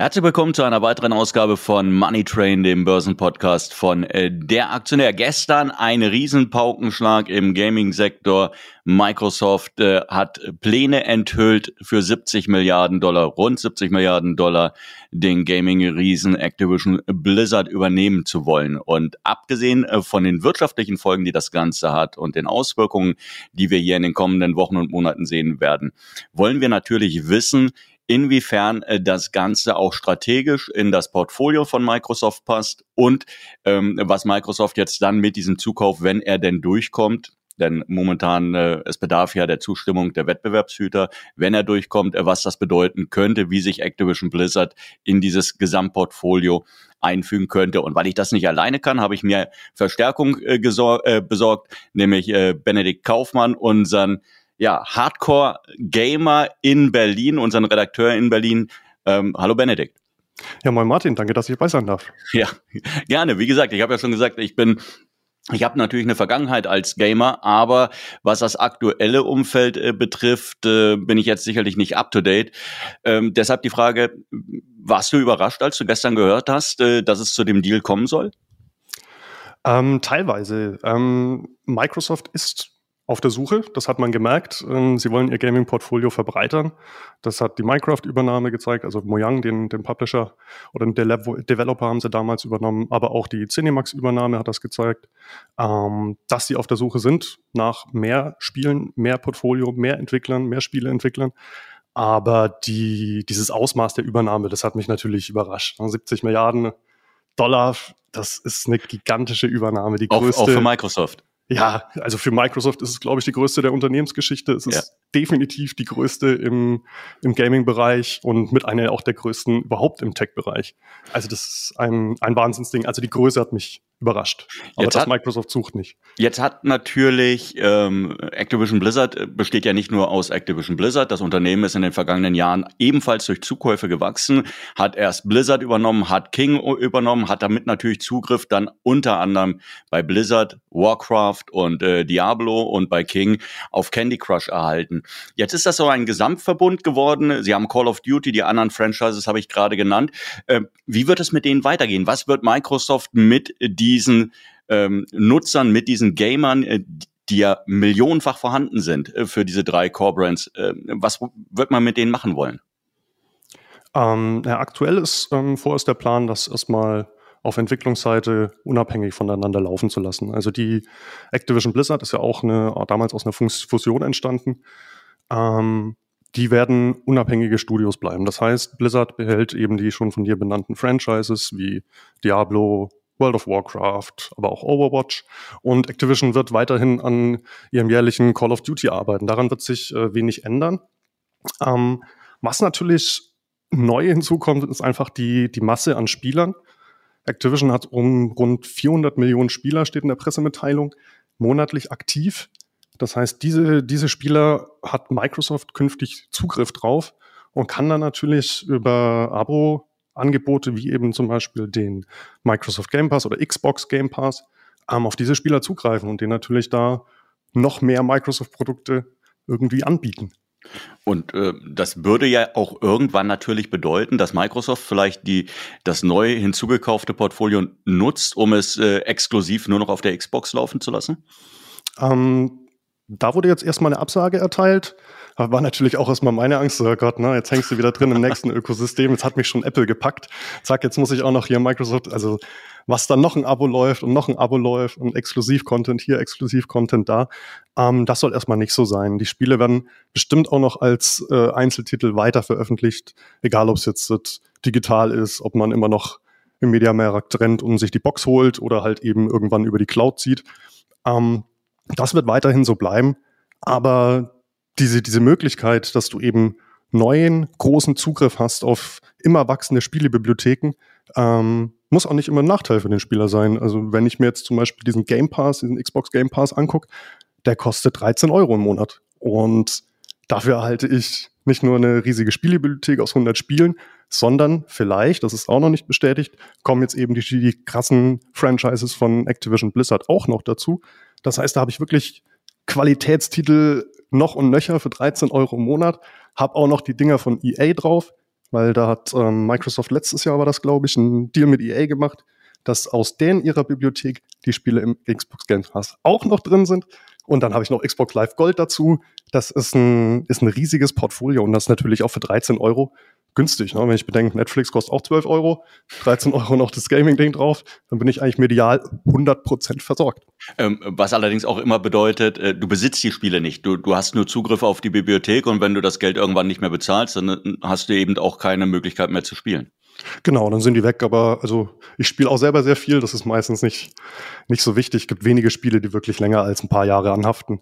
Herzlich willkommen zu einer weiteren Ausgabe von Money Train, dem Börsenpodcast von äh, der Aktionär. Gestern ein Riesenpaukenschlag im Gaming-Sektor. Microsoft äh, hat Pläne enthüllt für 70 Milliarden Dollar, rund 70 Milliarden Dollar, den Gaming-Riesen Activision Blizzard übernehmen zu wollen. Und abgesehen äh, von den wirtschaftlichen Folgen, die das Ganze hat und den Auswirkungen, die wir hier in den kommenden Wochen und Monaten sehen werden, wollen wir natürlich wissen, inwiefern äh, das Ganze auch strategisch in das Portfolio von Microsoft passt und ähm, was Microsoft jetzt dann mit diesem Zukauf, wenn er denn durchkommt, denn momentan äh, es bedarf ja der Zustimmung der Wettbewerbshüter, wenn er durchkommt, äh, was das bedeuten könnte, wie sich Activision Blizzard in dieses Gesamtportfolio einfügen könnte. Und weil ich das nicht alleine kann, habe ich mir Verstärkung äh, äh, besorgt, nämlich äh, Benedikt Kaufmann, unseren ja, Hardcore-Gamer in Berlin, unseren Redakteur in Berlin. Ähm, hallo Benedikt. Ja, moin Martin, danke, dass ich bei sein darf. Ja, gerne. Wie gesagt, ich habe ja schon gesagt, ich bin ich habe natürlich eine Vergangenheit als Gamer, aber was das aktuelle Umfeld äh, betrifft, äh, bin ich jetzt sicherlich nicht up to date. Ähm, deshalb die Frage: Warst du überrascht, als du gestern gehört hast, äh, dass es zu dem Deal kommen soll? Ähm, teilweise. Ähm, Microsoft ist auf der Suche. Das hat man gemerkt. Ähm, sie wollen ihr Gaming-Portfolio verbreitern. Das hat die Minecraft-Übernahme gezeigt, also Mojang, den, den Publisher oder den De Developer haben sie damals übernommen, aber auch die Cinemax-Übernahme hat das gezeigt, ähm, dass sie auf der Suche sind nach mehr Spielen, mehr Portfolio, mehr Entwicklern, mehr Spieleentwicklern. Aber die, dieses Ausmaß der Übernahme, das hat mich natürlich überrascht. 70 Milliarden Dollar, das ist eine gigantische Übernahme. Die größte, auch, auch für Microsoft. Ja, also für Microsoft ist es, glaube ich, die größte der Unternehmensgeschichte. Es ist ja. definitiv die größte im, im Gaming-Bereich und mit einer auch der größten überhaupt im Tech-Bereich. Also das ist ein, ein Wahnsinnsding. Also die Größe hat mich überrascht. Aber jetzt das hat, Microsoft sucht nicht. Jetzt hat natürlich ähm, Activision Blizzard äh, besteht ja nicht nur aus Activision Blizzard. Das Unternehmen ist in den vergangenen Jahren ebenfalls durch Zukäufe gewachsen, hat erst Blizzard übernommen, hat King übernommen, hat damit natürlich Zugriff dann unter anderem bei Blizzard, Warcraft und äh, Diablo und bei King auf Candy Crush erhalten. Jetzt ist das so ein Gesamtverbund geworden. Sie haben Call of Duty, die anderen Franchises habe ich gerade genannt. Äh, wie wird es mit denen weitergehen? Was wird Microsoft mit die diesen ähm, Nutzern, mit diesen Gamern, äh, die ja millionenfach vorhanden sind äh, für diese drei Core-Brands. Äh, was wird man mit denen machen wollen? Ähm, ja, aktuell ist ähm, vorerst der Plan, das erstmal auf Entwicklungsseite unabhängig voneinander laufen zu lassen. Also die Activision Blizzard ist ja auch eine, damals aus einer Fusion entstanden. Ähm, die werden unabhängige Studios bleiben. Das heißt, Blizzard behält eben die schon von dir benannten Franchises wie Diablo, World of Warcraft, aber auch Overwatch. Und Activision wird weiterhin an ihrem jährlichen Call of Duty arbeiten. Daran wird sich äh, wenig ändern. Ähm, was natürlich neu hinzukommt, ist einfach die, die Masse an Spielern. Activision hat um rund 400 Millionen Spieler, steht in der Pressemitteilung, monatlich aktiv. Das heißt, diese, diese Spieler hat Microsoft künftig Zugriff drauf und kann dann natürlich über Abo Angebote wie eben zum Beispiel den Microsoft Game Pass oder Xbox Game Pass ähm, auf diese Spieler zugreifen und denen natürlich da noch mehr Microsoft-Produkte irgendwie anbieten. Und äh, das würde ja auch irgendwann natürlich bedeuten, dass Microsoft vielleicht die, das neu hinzugekaufte Portfolio nutzt, um es äh, exklusiv nur noch auf der Xbox laufen zu lassen? Ähm, da wurde jetzt erstmal eine Absage erteilt. War natürlich auch erstmal meine Angst, oh Gott, ne, jetzt hängst du wieder drin im nächsten Ökosystem. Jetzt hat mich schon Apple gepackt. Sag, jetzt muss ich auch noch hier Microsoft, also was dann noch ein Abo läuft und noch ein Abo läuft und Exklusiv-Content hier, Exklusiv-Content da. Ähm, das soll erstmal nicht so sein. Die Spiele werden bestimmt auch noch als äh, Einzeltitel weiter veröffentlicht, egal ob es jetzt digital ist, ob man immer noch im Mediamarkt rennt und sich die Box holt oder halt eben irgendwann über die Cloud zieht. Ähm, das wird weiterhin so bleiben. Aber diese, diese Möglichkeit, dass du eben neuen großen Zugriff hast auf immer wachsende Spielebibliotheken, ähm, muss auch nicht immer ein Nachteil für den Spieler sein. Also wenn ich mir jetzt zum Beispiel diesen Game Pass, diesen Xbox Game Pass angucke, der kostet 13 Euro im Monat. Und dafür erhalte ich nicht nur eine riesige Spielebibliothek aus 100 Spielen, sondern vielleicht, das ist auch noch nicht bestätigt, kommen jetzt eben die, die krassen Franchises von Activision Blizzard auch noch dazu. Das heißt, da habe ich wirklich Qualitätstitel noch und nöcher für 13 Euro im Monat, habe auch noch die Dinger von EA drauf, weil da hat ähm, Microsoft letztes Jahr war das, glaube ich, ein Deal mit EA gemacht, dass aus denen ihrer Bibliothek die Spiele im Xbox Game Pass auch noch drin sind. Und dann habe ich noch Xbox Live Gold dazu. Das ist ein, ist ein riesiges Portfolio und das natürlich auch für 13 Euro günstig. Ne? Wenn ich bedenke, Netflix kostet auch 12 Euro, 13 Euro noch das Gaming-Ding drauf, dann bin ich eigentlich medial 100% versorgt. Ähm, was allerdings auch immer bedeutet, äh, du besitzt die Spiele nicht. Du, du hast nur Zugriff auf die Bibliothek und wenn du das Geld irgendwann nicht mehr bezahlst, dann äh, hast du eben auch keine Möglichkeit mehr zu spielen. Genau, dann sind die weg, aber also ich spiele auch selber sehr viel, das ist meistens nicht, nicht so wichtig. Es gibt wenige Spiele, die wirklich länger als ein paar Jahre anhaften,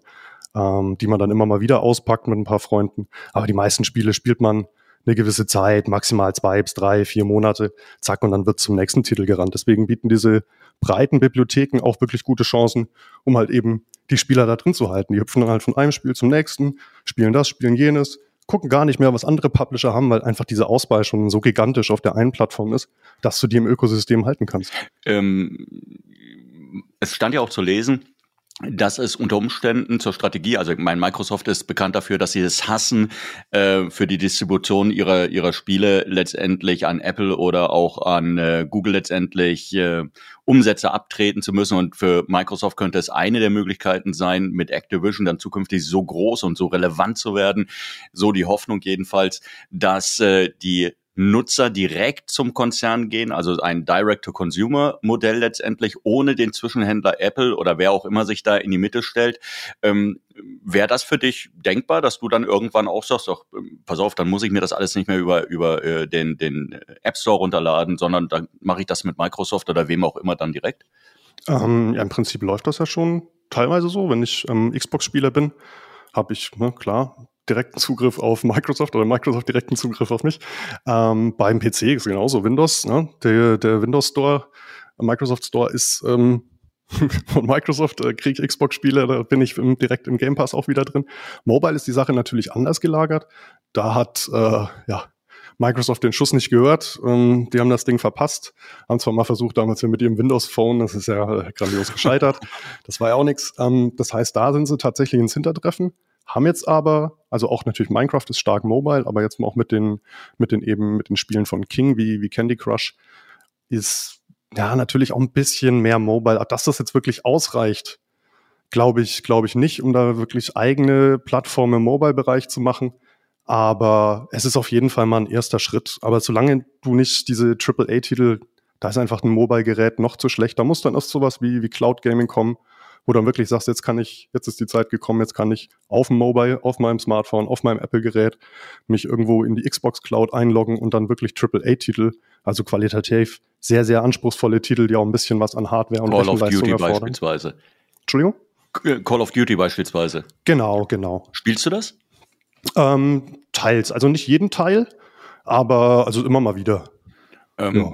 ähm, die man dann immer mal wieder auspackt mit ein paar Freunden. Aber die meisten Spiele spielt man eine gewisse Zeit, maximal zwei bis drei, vier Monate, zack, und dann wird zum nächsten Titel gerannt. Deswegen bieten diese breiten Bibliotheken auch wirklich gute Chancen, um halt eben die Spieler da drin zu halten. Die hüpfen dann halt von einem Spiel zum nächsten, spielen das, spielen jenes, gucken gar nicht mehr, was andere Publisher haben, weil einfach diese Auswahl schon so gigantisch auf der einen Plattform ist, dass du die im Ökosystem halten kannst. Ähm, es stand ja auch zu lesen, dass es unter Umständen zur Strategie, also mein Microsoft ist bekannt dafür, dass sie es hassen, äh, für die Distribution ihrer ihrer Spiele letztendlich an Apple oder auch an äh, Google letztendlich äh, Umsätze abtreten zu müssen. Und für Microsoft könnte es eine der Möglichkeiten sein, mit Activision dann zukünftig so groß und so relevant zu werden. So die Hoffnung jedenfalls, dass äh, die Nutzer direkt zum Konzern gehen, also ein Direct-to-Consumer-Modell letztendlich, ohne den Zwischenhändler Apple oder wer auch immer sich da in die Mitte stellt. Ähm, Wäre das für dich denkbar, dass du dann irgendwann auch sagst, doch, ähm, pass auf, dann muss ich mir das alles nicht mehr über, über äh, den, den App Store runterladen, sondern dann mache ich das mit Microsoft oder wem auch immer dann direkt? Ähm, ja, im Prinzip läuft das ja schon teilweise so. Wenn ich ähm, Xbox-Spieler bin, habe ich, ne, klar, direkten Zugriff auf Microsoft oder Microsoft direkten Zugriff auf mich. Ähm, beim PC ist genauso Windows. Ne? Der, der Windows Store, Microsoft Store ist ähm, von Microsoft, äh, kriege Xbox-Spiele, da bin ich im, direkt im Game Pass auch wieder drin. Mobile ist die Sache natürlich anders gelagert. Da hat äh, ja Microsoft den Schuss nicht gehört. Ähm, die haben das Ding verpasst. Haben zwar mal versucht, damals mit ihrem Windows Phone, das ist ja grandios gescheitert. Das war ja auch nichts. Ähm, das heißt, da sind sie tatsächlich ins Hintertreffen haben jetzt aber, also auch natürlich Minecraft ist stark mobile, aber jetzt auch mit den, mit den eben, mit den Spielen von King wie, wie Candy Crush ist ja natürlich auch ein bisschen mehr mobile. Dass das jetzt wirklich ausreicht, glaube ich, glaube ich nicht, um da wirklich eigene Plattformen im Mobile-Bereich zu machen. Aber es ist auf jeden Fall mal ein erster Schritt. Aber solange du nicht diese AAA-Titel, da ist einfach ein Mobile-Gerät noch zu schlecht, da muss dann erst sowas wie, wie Cloud Gaming kommen, wo dann wirklich sagst, jetzt kann ich, jetzt ist die Zeit gekommen, jetzt kann ich auf dem Mobile, auf meinem Smartphone, auf meinem Apple-Gerät mich irgendwo in die Xbox Cloud einloggen und dann wirklich AAA-Titel, also qualitativ sehr, sehr anspruchsvolle Titel, die auch ein bisschen was an Hardware und Call of Duty erfordern. beispielsweise. Entschuldigung? Call of Duty beispielsweise. Genau, genau. Spielst du das? Ähm, teils, also nicht jeden Teil, aber also immer mal wieder. Ähm, ja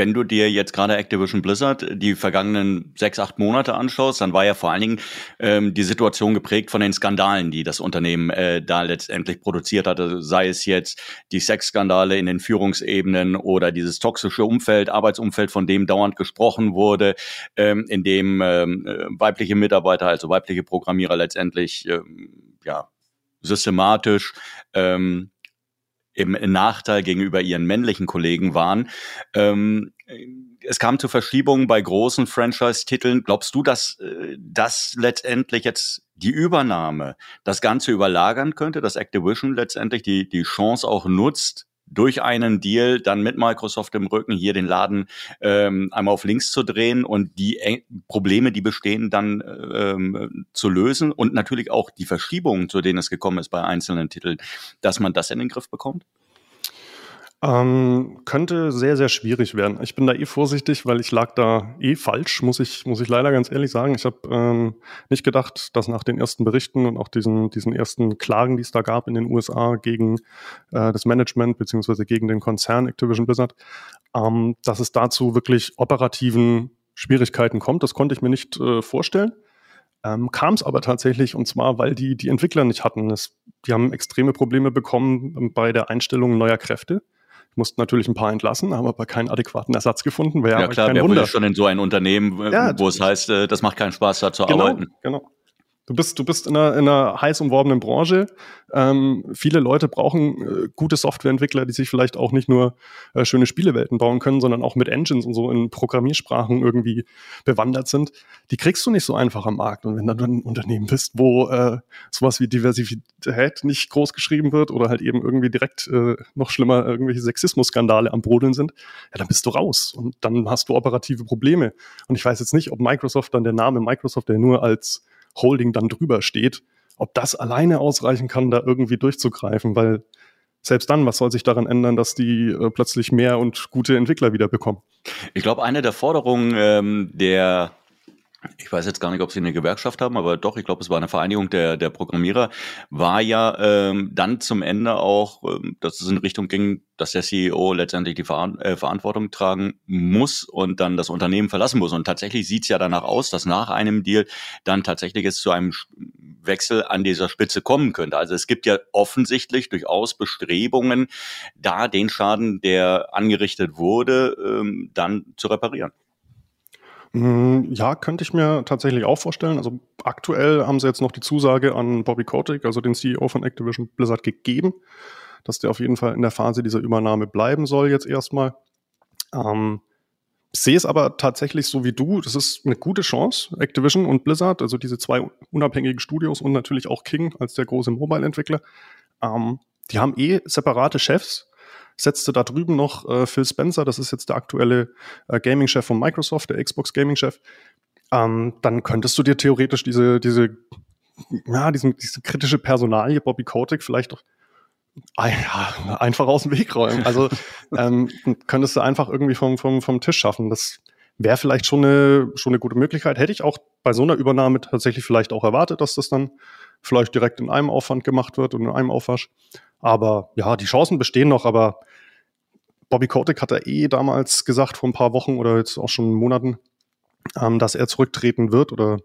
wenn du dir jetzt gerade Activision Blizzard die vergangenen sechs, acht Monate anschaust, dann war ja vor allen Dingen ähm, die Situation geprägt von den Skandalen, die das Unternehmen äh, da letztendlich produziert hatte, sei es jetzt die Sexskandale in den Führungsebenen oder dieses toxische Umfeld, Arbeitsumfeld, von dem dauernd gesprochen wurde, ähm, in dem ähm, äh, weibliche Mitarbeiter, also weibliche Programmierer letztendlich ähm, ja systematisch ähm, im Nachteil gegenüber ihren männlichen Kollegen waren. Ähm, es kam zu Verschiebungen bei großen Franchise-Titeln. Glaubst du, dass äh, das letztendlich jetzt die Übernahme das Ganze überlagern könnte, dass Activision letztendlich die, die Chance auch nutzt, durch einen Deal dann mit Microsoft im Rücken hier den Laden ähm, einmal auf links zu drehen und die Probleme, die bestehen, dann ähm, zu lösen und natürlich auch die Verschiebungen, zu denen es gekommen ist bei einzelnen Titeln, dass man das in den Griff bekommt? Ähm, könnte sehr, sehr schwierig werden. Ich bin da eh vorsichtig, weil ich lag da eh falsch, muss ich, muss ich leider ganz ehrlich sagen. Ich habe ähm, nicht gedacht, dass nach den ersten Berichten und auch diesen, diesen ersten Klagen, die es da gab in den USA gegen äh, das Management beziehungsweise gegen den Konzern Activision Blizzard, ähm, dass es dazu wirklich operativen Schwierigkeiten kommt. Das konnte ich mir nicht äh, vorstellen. Ähm, Kam es aber tatsächlich, und zwar, weil die, die Entwickler nicht hatten. Es, die haben extreme Probleme bekommen bei der Einstellung neuer Kräfte mussten natürlich ein paar entlassen, haben aber keinen adäquaten Ersatz gefunden. Wäre ja klar, kein wer Wunder. schon in so ein Unternehmen, ja, wo es heißt, äh, das macht keinen Spaß, da zu genau, arbeiten. Genau. Du bist, du bist in einer, in einer heiß umworbenen Branche. Ähm, viele Leute brauchen äh, gute Softwareentwickler, die sich vielleicht auch nicht nur äh, schöne Spielewelten bauen können, sondern auch mit Engines und so in Programmiersprachen irgendwie bewandert sind. Die kriegst du nicht so einfach am Markt. Und wenn dann du ein Unternehmen bist, wo äh, sowas wie Diversität nicht groß geschrieben wird oder halt eben irgendwie direkt äh, noch schlimmer irgendwelche Sexismus-Skandale am Brodeln sind, ja, dann bist du raus und dann hast du operative Probleme. Und ich weiß jetzt nicht, ob Microsoft dann der Name Microsoft, der nur als Holding dann drüber steht, ob das alleine ausreichen kann, da irgendwie durchzugreifen, weil selbst dann, was soll sich daran ändern, dass die äh, plötzlich mehr und gute Entwickler wieder bekommen? Ich glaube, eine der Forderungen ähm, der ich weiß jetzt gar nicht, ob sie eine Gewerkschaft haben, aber doch, ich glaube, es war eine Vereinigung der, der Programmierer, war ja ähm, dann zum Ende auch, ähm, dass es in Richtung ging, dass der CEO letztendlich die Ver äh, Verantwortung tragen muss und dann das Unternehmen verlassen muss. Und tatsächlich sieht es ja danach aus, dass nach einem Deal dann tatsächlich es zu einem Wechsel an dieser Spitze kommen könnte. Also es gibt ja offensichtlich durchaus Bestrebungen, da den Schaden, der angerichtet wurde, ähm, dann zu reparieren. Mm, ja, könnte ich mir tatsächlich auch vorstellen. Also aktuell haben sie jetzt noch die Zusage an Bobby Kotick, also den CEO von Activision Blizzard, gegeben, dass der auf jeden Fall in der Phase dieser Übernahme bleiben soll jetzt erstmal. Ähm, sehe es aber tatsächlich so wie du. Das ist eine gute Chance, Activision und Blizzard, also diese zwei unabhängigen Studios und natürlich auch King als der große Mobile-Entwickler. Ähm, die haben eh separate Chefs setzte da drüben noch äh, Phil Spencer, das ist jetzt der aktuelle äh, Gaming-Chef von Microsoft, der Xbox Gaming-Chef, ähm, dann könntest du dir theoretisch diese, diese, ja, diesen, diese kritische Personalie, Bobby Kotick, vielleicht ja, einfach aus dem Weg räumen. Also ähm, könntest du einfach irgendwie vom, vom, vom Tisch schaffen. Das wäre vielleicht schon eine, schon eine gute Möglichkeit. Hätte ich auch bei so einer Übernahme tatsächlich vielleicht auch erwartet, dass das dann vielleicht direkt in einem Aufwand gemacht wird und in einem Aufwasch. Aber ja, die Chancen bestehen noch, aber Bobby Kotick hat er eh damals gesagt, vor ein paar Wochen oder jetzt auch schon Monaten, ähm, dass er zurücktreten wird oder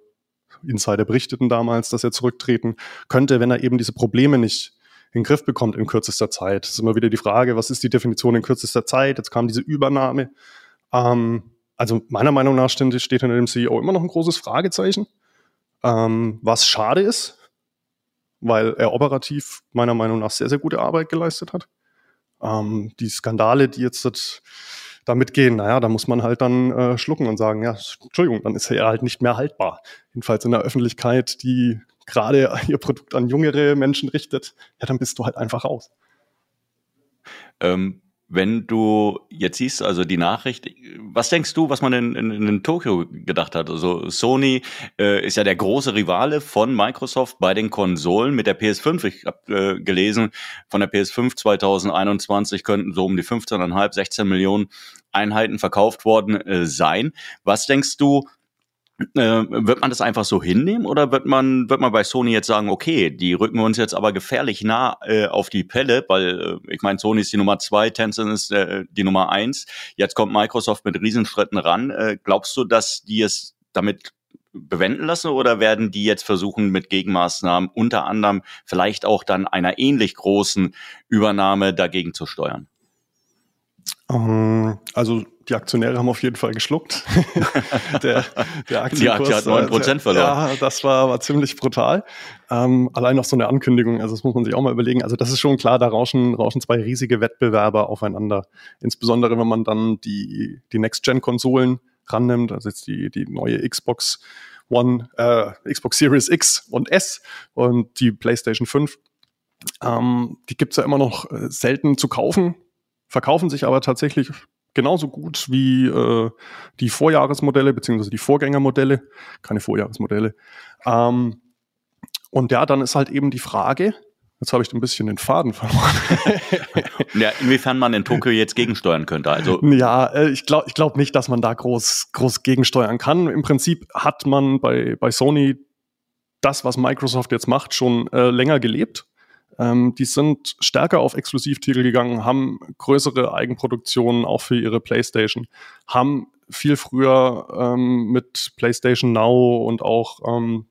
Insider berichteten damals, dass er zurücktreten könnte, wenn er eben diese Probleme nicht in den Griff bekommt in kürzester Zeit. Das ist immer wieder die Frage, was ist die Definition in kürzester Zeit? Jetzt kam diese Übernahme. Ähm, also meiner Meinung nach steht, steht hinter dem CEO immer noch ein großes Fragezeichen, ähm, was schade ist, weil er operativ meiner Meinung nach sehr, sehr gute Arbeit geleistet hat. Ähm, die Skandale, die jetzt damit gehen, naja, da muss man halt dann äh, schlucken und sagen, ja, Entschuldigung, dann ist er halt nicht mehr haltbar. Jedenfalls in der Öffentlichkeit, die gerade ihr Produkt an jüngere Menschen richtet, ja, dann bist du halt einfach raus. Ähm, wenn du jetzt siehst, also die Nachricht, was denkst du, was man in, in, in Tokio gedacht hat? Also Sony äh, ist ja der große Rivale von Microsoft bei den Konsolen mit der PS5. Ich habe äh, gelesen, von der PS5 2021 könnten so um die 15,5, 16 Millionen Einheiten verkauft worden äh, sein. Was denkst du, wird man das einfach so hinnehmen oder wird man, wird man bei Sony jetzt sagen, okay, die rücken uns jetzt aber gefährlich nah äh, auf die Pelle, weil äh, ich meine, Sony ist die Nummer zwei, Tencent ist äh, die Nummer eins. Jetzt kommt Microsoft mit Riesenschritten ran. Äh, glaubst du, dass die es damit bewenden lassen oder werden die jetzt versuchen, mit Gegenmaßnahmen unter anderem vielleicht auch dann einer ähnlich großen Übernahme dagegen zu steuern? Um, ähm, also die Aktionäre haben auf jeden Fall geschluckt. der, der Aktienkurs, die Aktie hat 9% verloren. Ja, das war, war ziemlich brutal. Ähm, allein noch so eine Ankündigung, also das muss man sich auch mal überlegen. Also das ist schon klar, da rauschen, rauschen zwei riesige Wettbewerber aufeinander. Insbesondere, wenn man dann die, die Next-Gen-Konsolen rannimmt, also jetzt die, die neue Xbox One, äh, Xbox Series X und S und die PlayStation 5. Ähm, die gibt's ja immer noch äh, selten zu kaufen verkaufen sich aber tatsächlich genauso gut wie äh, die Vorjahresmodelle beziehungsweise die Vorgängermodelle, keine Vorjahresmodelle. Ähm, und ja, dann ist halt eben die Frage, jetzt habe ich ein bisschen den Faden verloren. ja, inwiefern man in Tokio jetzt gegensteuern könnte. Also ja, äh, ich glaube ich glaub nicht, dass man da groß, groß gegensteuern kann. Im Prinzip hat man bei, bei Sony das, was Microsoft jetzt macht, schon äh, länger gelebt. Ähm, die sind stärker auf Exklusivtitel gegangen, haben größere Eigenproduktionen auch für ihre PlayStation, haben viel früher ähm, mit PlayStation Now und auch ähm,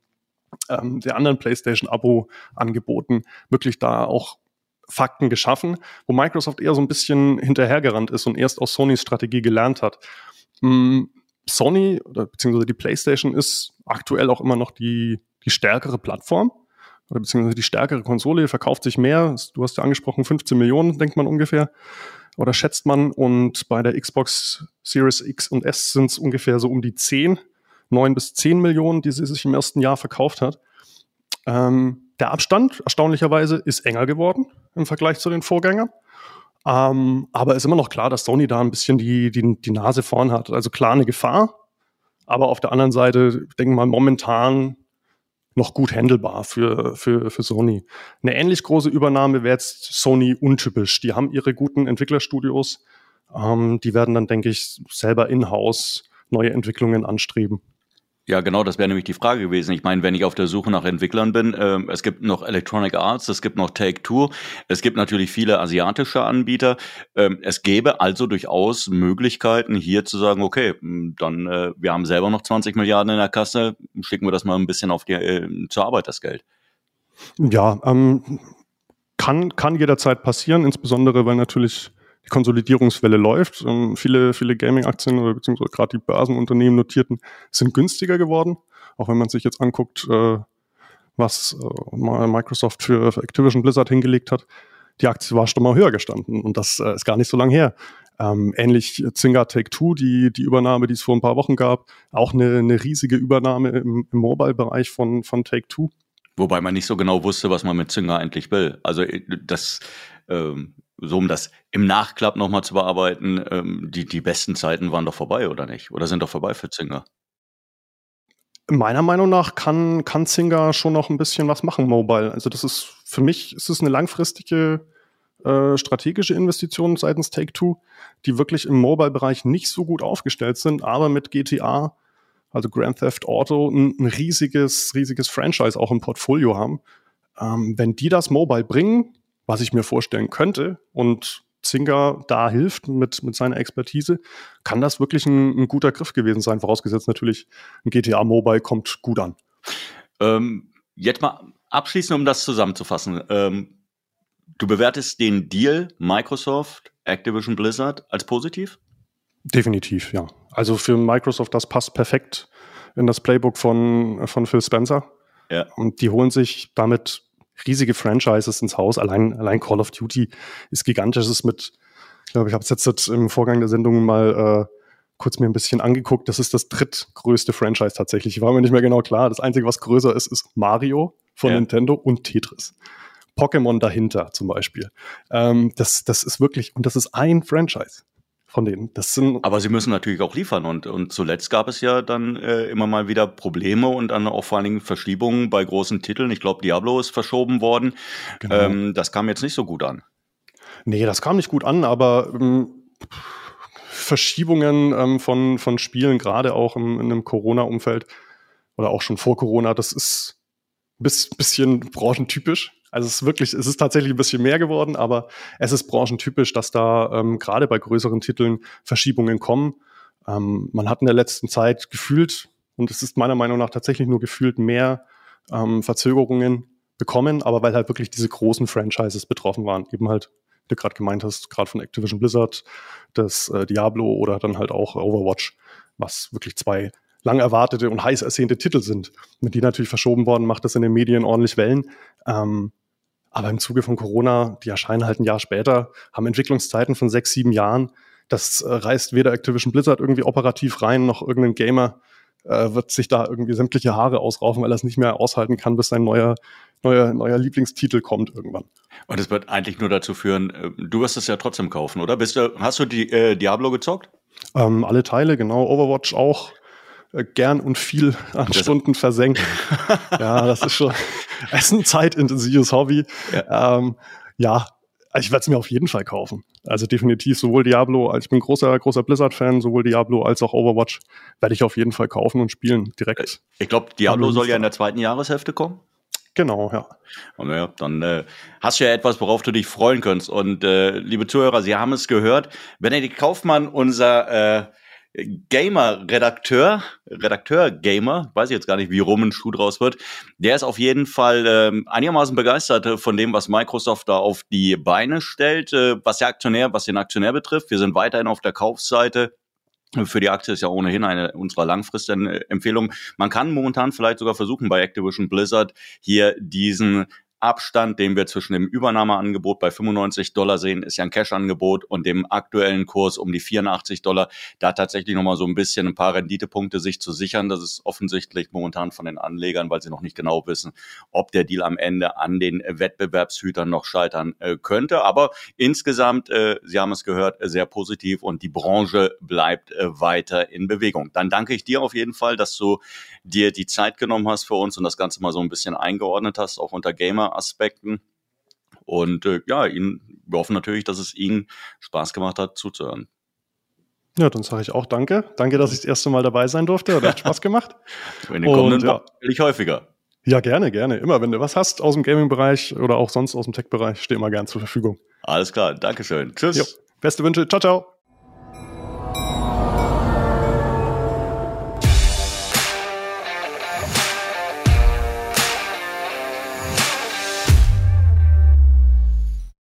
ähm, der anderen PlayStation-Abo angeboten, wirklich da auch Fakten geschaffen, wo Microsoft eher so ein bisschen hinterhergerannt ist und erst aus Sonys Strategie gelernt hat. Hm, Sony beziehungsweise die PlayStation ist aktuell auch immer noch die, die stärkere Plattform oder beziehungsweise die stärkere Konsole, verkauft sich mehr. Du hast ja angesprochen, 15 Millionen, denkt man ungefähr. Oder schätzt man. Und bei der Xbox Series X und S sind es ungefähr so um die 10, 9 bis 10 Millionen, die sie sich im ersten Jahr verkauft hat. Ähm, der Abstand, erstaunlicherweise, ist enger geworden im Vergleich zu den Vorgängern. Ähm, aber ist immer noch klar, dass Sony da ein bisschen die, die, die Nase vorn hat. Also klar eine Gefahr, aber auf der anderen Seite, denke mal, momentan noch gut handelbar für, für, für Sony. Eine ähnlich große Übernahme wäre jetzt Sony untypisch. Die haben ihre guten Entwicklerstudios. Ähm, die werden dann, denke ich, selber in-house neue Entwicklungen anstreben. Ja, genau, das wäre nämlich die Frage gewesen. Ich meine, wenn ich auf der Suche nach Entwicklern bin, äh, es gibt noch Electronic Arts, es gibt noch Take Two, es gibt natürlich viele asiatische Anbieter. Ähm, es gäbe also durchaus Möglichkeiten, hier zu sagen, okay, dann äh, wir haben selber noch 20 Milliarden in der Kasse, schicken wir das mal ein bisschen auf die äh, zur Arbeit das Geld. Ja, ähm, kann kann jederzeit passieren, insbesondere weil natürlich die Konsolidierungswelle läuft. Ähm, viele, viele Gaming-Aktien oder beziehungsweise gerade die Börsenunternehmen notierten sind günstiger geworden. Auch wenn man sich jetzt anguckt, äh, was äh, Microsoft für, für, Activision Blizzard hingelegt hat. Die Aktie war schon mal höher gestanden und das äh, ist gar nicht so lange her. Ähm, ähnlich Zynga Take Two, die, die Übernahme, die es vor ein paar Wochen gab, auch eine, eine riesige Übernahme im, im Mobile-Bereich von, von Take Two. Wobei man nicht so genau wusste, was man mit Zynga eigentlich will. Also äh, das ähm, so um das im Nachklapp nochmal zu bearbeiten, ähm, die, die besten Zeiten waren doch vorbei, oder nicht? Oder sind doch vorbei für Zinger? Meiner Meinung nach kann, kann Zinger schon noch ein bisschen was machen, Mobile. Also das ist, für mich ist es eine langfristige äh, strategische Investition seitens Take-Two, die wirklich im Mobile-Bereich nicht so gut aufgestellt sind, aber mit GTA, also Grand Theft Auto, ein, ein riesiges, riesiges Franchise auch im Portfolio haben. Ähm, wenn die das Mobile bringen, was ich mir vorstellen könnte und Zinger da hilft mit, mit seiner Expertise, kann das wirklich ein, ein guter Griff gewesen sein. Vorausgesetzt natürlich, ein GTA Mobile kommt gut an. Ähm, jetzt mal abschließend, um das zusammenzufassen. Ähm, du bewertest den Deal Microsoft, Activision Blizzard als positiv? Definitiv, ja. Also für Microsoft, das passt perfekt in das Playbook von, von Phil Spencer. Ja. Und die holen sich damit riesige Franchises ins Haus. Allein, allein Call of Duty ist gigantisch. Es ist mit, ich glaube, ich habe es jetzt im Vorgang der Sendung mal äh, kurz mir ein bisschen angeguckt. Das ist das drittgrößte Franchise tatsächlich. Ich war mir nicht mehr genau klar. Das Einzige, was größer ist, ist Mario von ja. Nintendo und Tetris. Pokémon dahinter zum Beispiel. Ähm, das, das ist wirklich, und das ist ein Franchise von denen. Das sind Aber sie müssen natürlich auch liefern und, und zuletzt gab es ja dann äh, immer mal wieder Probleme und dann auch vor allen Dingen Verschiebungen bei großen Titeln. Ich glaube, Diablo ist verschoben worden. Genau. Ähm, das kam jetzt nicht so gut an. Nee, das kam nicht gut an, aber ähm, Verschiebungen ähm, von, von Spielen, gerade auch im, in einem Corona-Umfeld oder auch schon vor Corona, das ist ein bisschen branchentypisch. Also es ist wirklich, es ist tatsächlich ein bisschen mehr geworden, aber es ist branchentypisch, dass da ähm, gerade bei größeren Titeln Verschiebungen kommen. Ähm, man hat in der letzten Zeit gefühlt, und es ist meiner Meinung nach tatsächlich nur gefühlt mehr ähm, Verzögerungen bekommen, aber weil halt wirklich diese großen Franchises betroffen waren, eben halt, wie du gerade gemeint hast, gerade von Activision Blizzard, das äh, Diablo oder dann halt auch Overwatch, was wirklich zwei lang erwartete und heiß ersehnte Titel sind. Mit die natürlich verschoben worden, macht das in den Medien ordentlich Wellen. Ähm, aber im Zuge von Corona, die erscheinen halt ein Jahr später, haben Entwicklungszeiten von sechs, sieben Jahren. Das äh, reißt weder Activision Blizzard irgendwie operativ rein, noch irgendein Gamer äh, wird sich da irgendwie sämtliche Haare ausraufen, weil er es nicht mehr aushalten kann, bis sein neuer, neuer, neuer Lieblingstitel kommt irgendwann. Und es wird eigentlich nur dazu führen, äh, du wirst es ja trotzdem kaufen, oder? Bist du, hast du die äh, Diablo gezockt? Ähm, alle Teile, genau. Overwatch auch. Äh, gern und viel an das Stunden versenkt. ja, das ist schon das ist ein zeitintensives Hobby. Ja, ähm, ja ich werde es mir auf jeden Fall kaufen. Also definitiv sowohl Diablo, als ich bin großer, großer Blizzard-Fan, sowohl Diablo als auch Overwatch werde ich auf jeden Fall kaufen und spielen direkt. Ich glaube, Diablo soll ja in der zweiten Jahreshälfte kommen. Genau, ja. Und ja, dann äh, hast du ja etwas, worauf du dich freuen kannst. Und äh, liebe Zuhörer, Sie haben es gehört. Benedikt Kaufmann, unser äh, Gamer-Redakteur, Redakteur-Gamer, weiß ich jetzt gar nicht, wie rum ein Schuh draus wird, der ist auf jeden Fall ähm, einigermaßen begeistert äh, von dem, was Microsoft da auf die Beine stellt, äh, was der Aktionär, was den Aktionär betrifft. Wir sind weiterhin auf der Kaufseite. Für die Aktie ist ja ohnehin eine unserer langfristigen äh, Empfehlungen. Man kann momentan vielleicht sogar versuchen, bei Activision Blizzard hier diesen Abstand, den wir zwischen dem Übernahmeangebot bei 95 Dollar sehen, ist ja ein Cash-Angebot und dem aktuellen Kurs um die 84 Dollar, da tatsächlich nochmal so ein bisschen ein paar Renditepunkte sich zu sichern. Das ist offensichtlich momentan von den Anlegern, weil sie noch nicht genau wissen, ob der Deal am Ende an den Wettbewerbshütern noch scheitern äh, könnte. Aber insgesamt, äh, Sie haben es gehört, sehr positiv und die Branche bleibt äh, weiter in Bewegung. Dann danke ich dir auf jeden Fall, dass du dir die Zeit genommen hast für uns und das Ganze mal so ein bisschen eingeordnet hast, auch unter Gamer-Aspekten. Und äh, ja, Ihnen, wir hoffen natürlich, dass es Ihnen Spaß gemacht hat, zuzuhören. Ja, dann sage ich auch danke. Danke, dass ich das erste Mal dabei sein durfte. Hat Spaß gemacht. In den kommenden und, ja. ich häufiger. Ja, gerne, gerne. Immer, wenn du was hast aus dem Gaming-Bereich oder auch sonst aus dem Tech-Bereich, stehe immer gern zur Verfügung. Alles klar, Dankeschön. Tschüss. Jo. Beste Wünsche. Ciao, ciao.